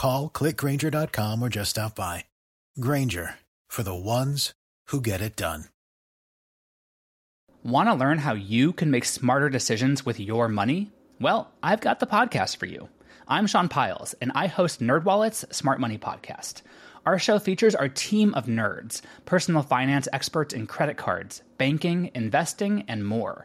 Call clickgrainger.com or just stop by. Grainger for the ones who get it done. Want to learn how you can make smarter decisions with your money? Well, I've got the podcast for you. I'm Sean Pyles, and I host NerdWallet's Smart Money Podcast. Our show features our team of nerds, personal finance experts in credit cards, banking, investing, and more.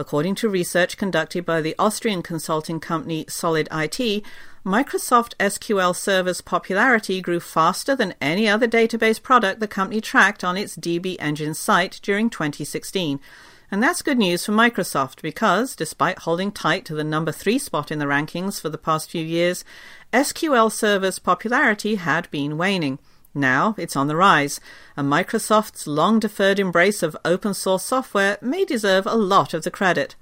According to research conducted by the Austrian consulting company Solid IT, Microsoft SQL Server's popularity grew faster than any other database product the company tracked on its DB-Engines site during 2016. And that's good news for Microsoft because, despite holding tight to the number three spot in the rankings for the past few years, SQL Server's popularity had been waning. Now it's on the rise, and Microsoft's long deferred embrace of open source software may deserve a lot of the credit.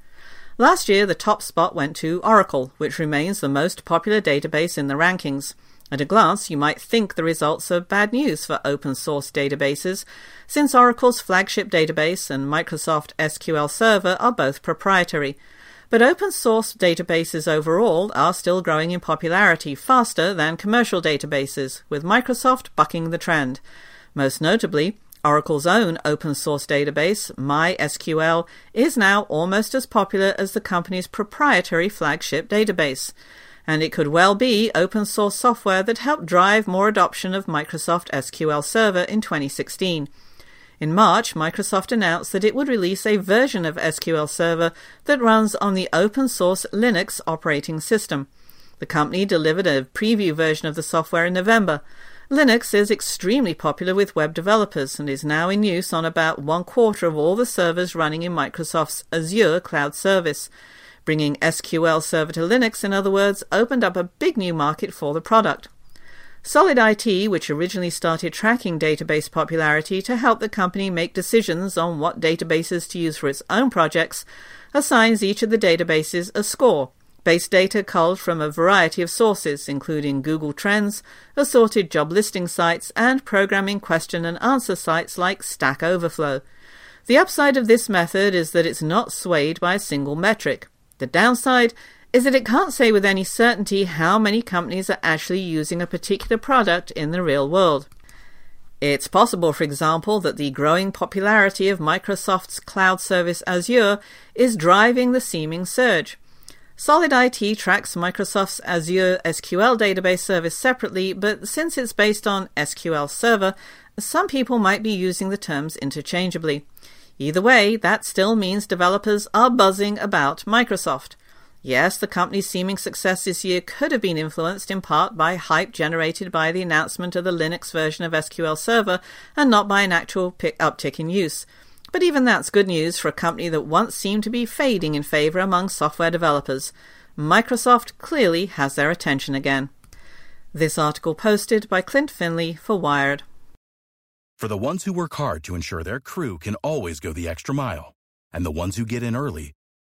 Last year, the top spot went to Oracle, which remains the most popular database in the rankings. At a glance, you might think the results are bad news for open source databases, since Oracle's flagship database and Microsoft SQL Server are both proprietary. But open source databases overall are still growing in popularity faster than commercial databases, with Microsoft bucking the trend. Most notably, Oracle's own open source database, MySQL, is now almost as popular as the company's proprietary flagship database. And it could well be open source software that helped drive more adoption of Microsoft SQL Server in 2016. In March, Microsoft announced that it would release a version of SQL Server that runs on the open source Linux operating system. The company delivered a preview version of the software in November. Linux is extremely popular with web developers and is now in use on about one quarter of all the servers running in Microsoft's Azure cloud service. Bringing SQL Server to Linux, in other words, opened up a big new market for the product. Solid IT, which originally started tracking database popularity to help the company make decisions on what databases to use for its own projects, assigns each of the databases a score. Base data culled from a variety of sources, including Google Trends, assorted job listing sites, and programming question and answer sites like Stack Overflow. The upside of this method is that it's not swayed by a single metric. The downside is that it can't say with any certainty how many companies are actually using a particular product in the real world. It's possible, for example, that the growing popularity of Microsoft's cloud service Azure is driving the seeming surge. Solid IT tracks Microsoft's Azure SQL database service separately, but since it's based on SQL Server, some people might be using the terms interchangeably. Either way, that still means developers are buzzing about Microsoft. Yes, the company's seeming success this year could have been influenced in part by hype generated by the announcement of the Linux version of SQL Server and not by an actual pick uptick in use. But even that's good news for a company that once seemed to be fading in favor among software developers. Microsoft clearly has their attention again. This article posted by Klint Finley for Wired. For the ones who work hard to ensure their crew can always go the extra mile, and the ones who get in early